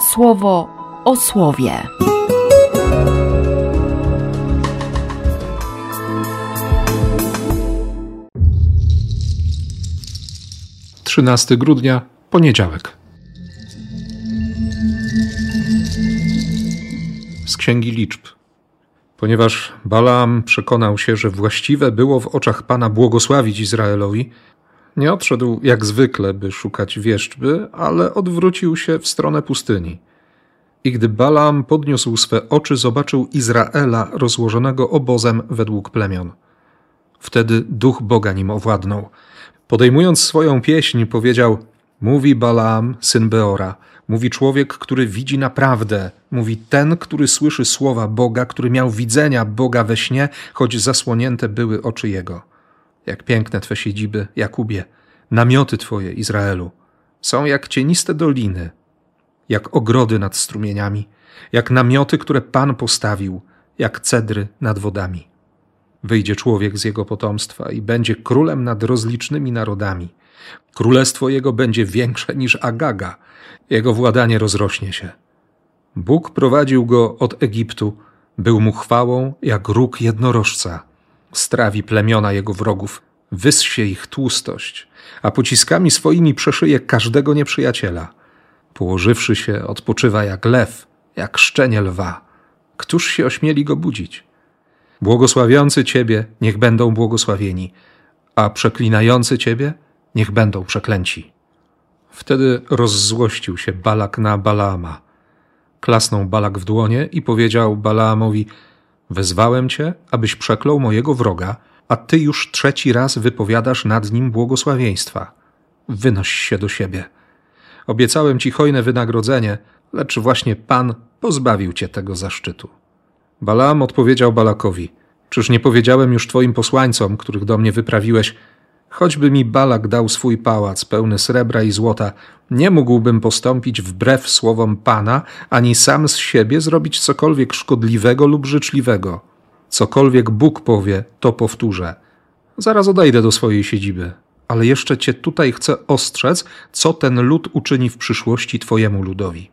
słowo o słowie. 13 grudnia, poniedziałek. Z Księgi Liczb. Ponieważ Balaam przekonał się, że właściwe było w oczach Pana błogosławić Izraelowi, nie odszedł jak zwykle, by szukać wieszczby, ale odwrócił się w stronę pustyni. I gdy Balaam podniósł swe oczy, zobaczył Izraela rozłożonego obozem według plemion. Wtedy duch Boga nim owładnął – Podejmując swoją pieśń, powiedział: Mówi Balaam, syn Beora, mówi człowiek, który widzi naprawdę, mówi ten, który słyszy słowa Boga, który miał widzenia Boga we śnie, choć zasłonięte były oczy jego. Jak piękne twe siedziby, Jakubie, namioty twoje, Izraelu, są jak cieniste doliny, jak ogrody nad strumieniami, jak namioty, które Pan postawił, jak cedry nad wodami. Wyjdzie człowiek z jego potomstwa i będzie królem nad rozlicznymi narodami. Królestwo jego będzie większe niż Agaga, jego władanie rozrośnie się. Bóg prowadził go od Egiptu, był mu chwałą jak róg jednorożca. Strawi plemiona jego wrogów, wyssie ich tłustość, a pociskami swoimi przeszyje każdego nieprzyjaciela. Położywszy się, odpoczywa jak lew, jak szczenie lwa. Któż się ośmieli go budzić? Błogosławiący Ciebie niech będą błogosławieni, a przeklinający Ciebie niech będą przeklęci. Wtedy rozzłościł się Balak na Balaama. Klasnął Balak w dłonie i powiedział Balaamowi: Wezwałem cię, abyś przeklął mojego wroga, a ty już trzeci raz wypowiadasz nad nim błogosławieństwa. Wynoś się do siebie. Obiecałem ci hojne wynagrodzenie, lecz właśnie Pan pozbawił cię tego zaszczytu. Balaam odpowiedział Balakowi: Czyż nie powiedziałem już twoim posłańcom, których do mnie wyprawiłeś, choćby mi Balak dał swój pałac pełny srebra i złota, nie mógłbym postąpić wbrew słowom Pana, ani sam z siebie zrobić cokolwiek szkodliwego lub życzliwego. Cokolwiek Bóg powie, to powtórzę. Zaraz odejdę do swojej siedziby, ale jeszcze cię tutaj chcę ostrzec, co ten lud uczyni w przyszłości twojemu ludowi.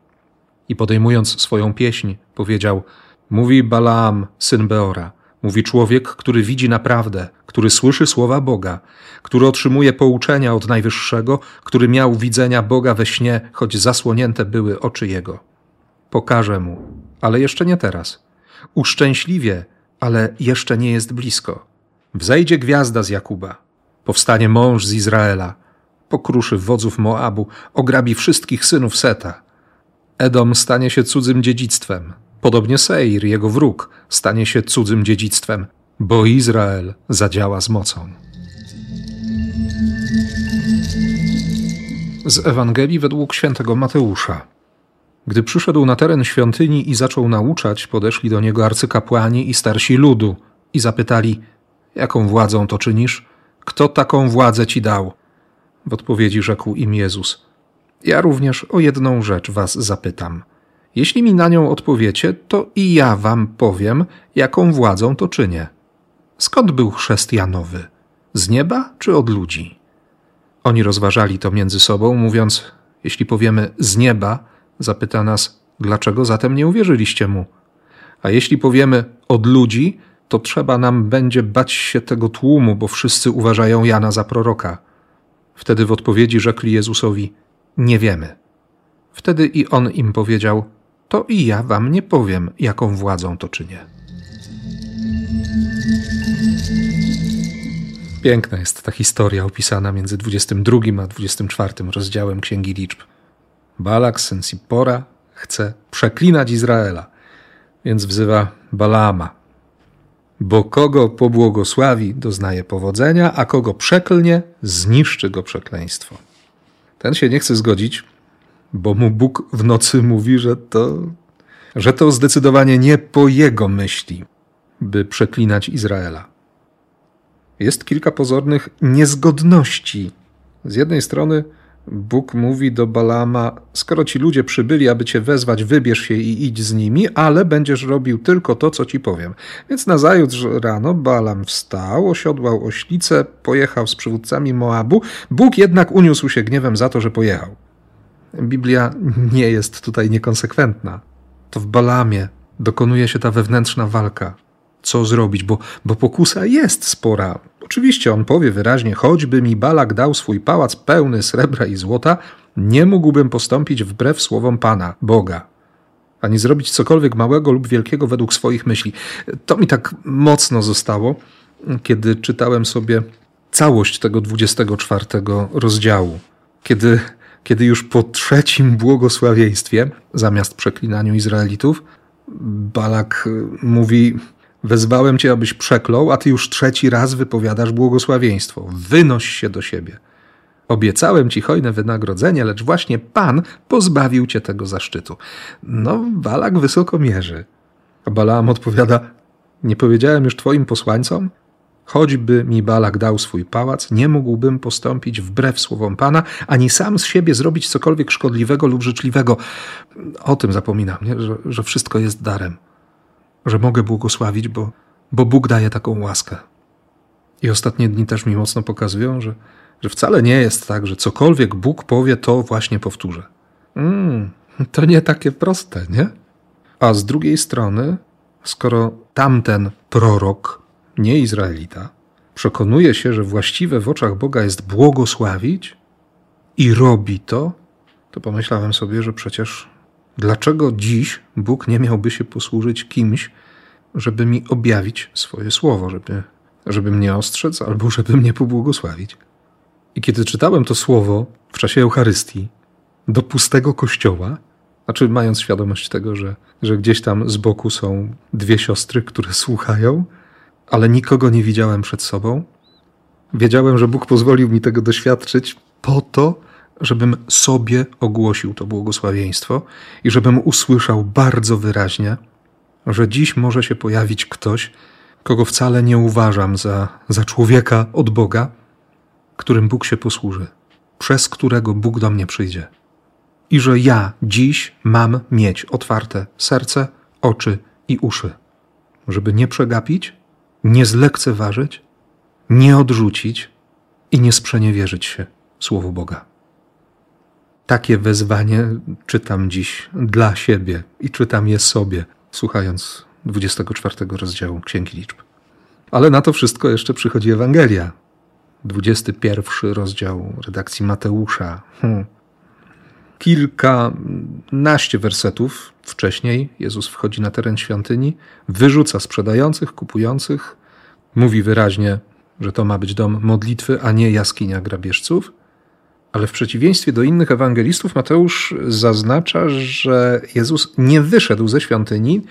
I podejmując swoją pieśń, powiedział – Mówi Balaam, syn Beora. Mówi człowiek, który widzi naprawdę, który słyszy słowa Boga, który otrzymuje pouczenia od Najwyższego, który miał widzenia Boga we śnie, choć zasłonięte były oczy jego. Pokażę mu, ale jeszcze nie teraz. Uszczęśliwie, ale jeszcze nie jest blisko. Wzejdzie gwiazda z Jakuba, powstanie mąż z Izraela, pokruszy wodzów Moabu, ograbi wszystkich synów Seta. Edom stanie się cudzym dziedzictwem, Podobnie Seir, jego wróg, stanie się cudzym dziedzictwem, bo Izrael zadziała z mocą. Z Ewangelii według świętego Mateusza. Gdy przyszedł na teren świątyni i zaczął nauczać, podeszli do niego arcykapłani i starsi ludu i zapytali: Jaką władzą to czynisz? Kto taką władzę ci dał? W odpowiedzi rzekł im Jezus: Ja również o jedną rzecz was zapytam. Jeśli mi na nią odpowiecie, to i ja wam powiem, jaką władzą to czynię. Skąd był chrzest Janowy? Z nieba czy od ludzi? Oni rozważali to między sobą, mówiąc: Jeśli powiemy z nieba, zapyta nas, dlaczego zatem nie uwierzyliście mu? A jeśli powiemy od ludzi, to trzeba nam będzie bać się tego tłumu, bo wszyscy uważają Jana za proroka. Wtedy w odpowiedzi rzekli Jezusowi: Nie wiemy. Wtedy i on im powiedział: to i ja wam nie powiem, jaką władzą to czynię. Piękna jest ta historia opisana między 22 a 24 rozdziałem Księgi Liczb. Balak, syn Sipora, chce przeklinać Izraela, więc wzywa Balaama. Bo kogo pobłogosławi, doznaje powodzenia, a kogo przeklnie, zniszczy go przekleństwo. Ten się nie chce zgodzić, bo mu Bóg w nocy mówi, że to, że to zdecydowanie nie po jego myśli, by przeklinać Izraela. Jest kilka pozornych niezgodności. Z jednej strony Bóg mówi do Balama: Skoro ci ludzie przybyli, aby cię wezwać, wybierz się i idź z nimi, ale będziesz robił tylko to, co ci powiem. Więc nazajutrz rano Balam wstał, osiodłał oślicę, pojechał z przywódcami Moabu. Bóg jednak uniósł się gniewem za to, że pojechał. Biblia nie jest tutaj niekonsekwentna. To w Balamie dokonuje się ta wewnętrzna walka. Co zrobić, bo, bo pokusa jest spora. Oczywiście on powie wyraźnie: choćby mi Balak dał swój pałac pełny srebra i złota, nie mógłbym postąpić wbrew słowom Pana, Boga, ani zrobić cokolwiek małego lub wielkiego według swoich myśli. To mi tak mocno zostało, kiedy czytałem sobie całość tego 24 rozdziału, kiedy, kiedy już po trzecim błogosławieństwie, zamiast przeklinaniu Izraelitów, Balak mówi: Wezwałem cię, abyś przeklął, a ty już trzeci raz wypowiadasz błogosławieństwo. Wynoś się do siebie. Obiecałem ci hojne wynagrodzenie, lecz właśnie Pan pozbawił cię tego zaszczytu. No, Balak wysoko mierzy. A Balaam odpowiada: Nie powiedziałem już twoim posłańcom? Choćby mi Balak dał swój pałac, nie mógłbym postąpić wbrew słowom Pana, ani sam z siebie zrobić cokolwiek szkodliwego lub życzliwego. O tym zapominam, nie? Że, że wszystko jest darem, że mogę błogosławić, bo, bo Bóg daje taką łaskę. I ostatnie dni też mi mocno pokazują, że, że wcale nie jest tak, że cokolwiek Bóg powie, to właśnie powtórzę. Mm, to nie takie proste, nie? A z drugiej strony, skoro tamten prorok nie Izraelita, przekonuje się, że właściwe w oczach Boga jest błogosławić i robi to, to pomyślałem sobie, że przecież dlaczego dziś Bóg nie miałby się posłużyć kimś, żeby mi objawić swoje słowo, żeby, żeby mnie ostrzec albo żeby mnie pobłogosławić. I kiedy czytałem to słowo w czasie Eucharystii do pustego kościoła, znaczy mając świadomość tego, że, że gdzieś tam z boku są dwie siostry, które słuchają, ale nikogo nie widziałem przed sobą. Wiedziałem, że Bóg pozwolił mi tego doświadczyć po to, żebym sobie ogłosił to błogosławieństwo i żebym usłyszał bardzo wyraźnie, że dziś może się pojawić ktoś, kogo wcale nie uważam za, za człowieka od Boga, którym Bóg się posłuży, przez którego Bóg do mnie przyjdzie. I że ja dziś mam mieć otwarte serce, oczy i uszy, żeby nie przegapić nie zlekceważyć, nie odrzucić i nie sprzeniewierzyć się Słowu Boga. Takie wezwanie czytam dziś dla siebie i czytam je sobie, słuchając 24 rozdziału Księgi Liczb. Ale na to wszystko jeszcze przychodzi Ewangelia. 21 rozdział redakcji Mateusza. Hmm. Kilkanaście wersetów wcześniej Jezus wchodzi na teren świątyni, wyrzuca sprzedających, kupujących, mówi wyraźnie, że to ma być dom modlitwy, a nie jaskinia grabieżców. Ale w przeciwieństwie do innych ewangelistów, Mateusz zaznacza, że Jezus nie wyszedł ze świątyni,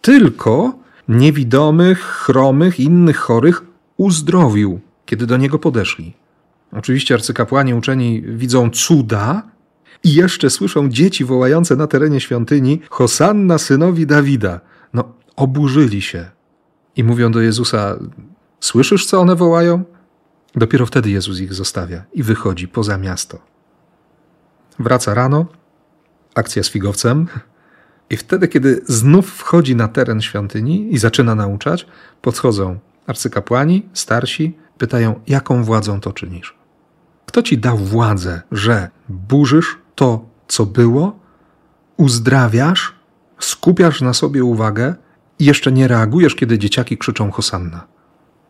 tylko niewidomych, chromych innych chorych uzdrowił, kiedy do niego podeszli. Oczywiście arcykapłani uczeni widzą cuda, i jeszcze słyszą dzieci wołające na terenie świątyni: Hosanna synowi Dawida. No, oburzyli się i mówią do Jezusa: Słyszysz, co one wołają? Dopiero wtedy Jezus ich zostawia i wychodzi poza miasto. Wraca rano, akcja z figowcem, i wtedy, kiedy znów wchodzi na teren świątyni i zaczyna nauczać, podchodzą arcykapłani, starsi, pytają: Jaką władzą to czynisz? Kto ci dał władzę, że burzysz to, co było, uzdrawiasz, skupiasz na sobie uwagę i jeszcze nie reagujesz, kiedy dzieciaki krzyczą Hosanna.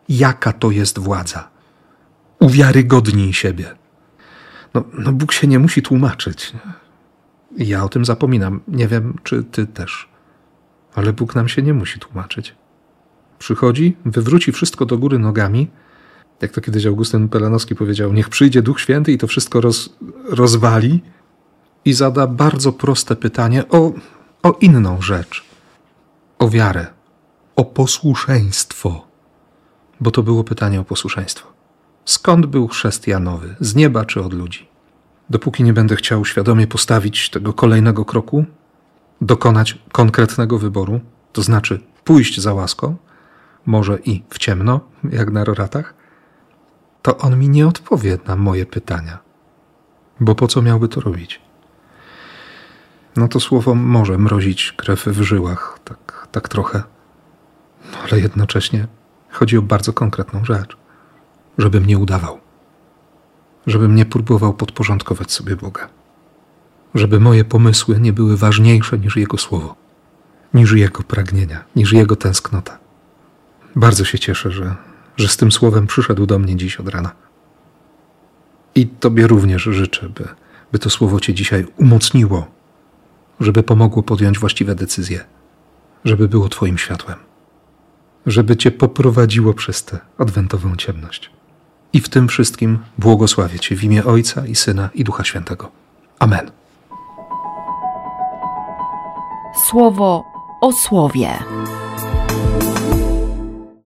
Jaka to jest władza? Uwiarygodnij siebie. No, no Bóg się nie musi tłumaczyć. Ja o tym zapominam. Nie wiem, czy ty też. Ale Bóg nam się nie musi tłumaczyć. Przychodzi, wywróci wszystko do góry nogami, jak to kiedyś Augustyn Pelanowski powiedział, niech przyjdzie Duch Święty i to wszystko roz, rozwali i zada bardzo proste pytanie o, o inną rzecz. O wiarę, o posłuszeństwo. Bo to było pytanie o posłuszeństwo. Skąd był chrzest Janowy? Z nieba czy od ludzi? Dopóki nie będę chciał świadomie postawić tego kolejnego kroku, dokonać konkretnego wyboru, to znaczy pójść za łaską, może i w ciemno, jak na roratach, to on mi nie odpowie na moje pytania. Bo po co miałby to robić? No to słowo może mrozić krew w żyłach, tak, tak trochę. No ale jednocześnie chodzi o bardzo konkretną rzecz. Żebym nie udawał. Żebym nie próbował podporządkować sobie Boga. żeby moje pomysły nie były ważniejsze niż Jego słowo, niż Jego pragnienia, niż Jego tęsknota. Bardzo się cieszę, że, że z tym słowem przyszedł do mnie dziś od rana. I Tobie również życzę, by, by to słowo Cię dzisiaj umocniło, żeby pomogło podjąć właściwe decyzje, żeby było Twoim światłem, żeby Cię poprowadziło przez tę adwentową ciemność. I w tym wszystkim błogosławię Cię w imię Ojca i Syna i Ducha Świętego. Amen. Słowo o słowie.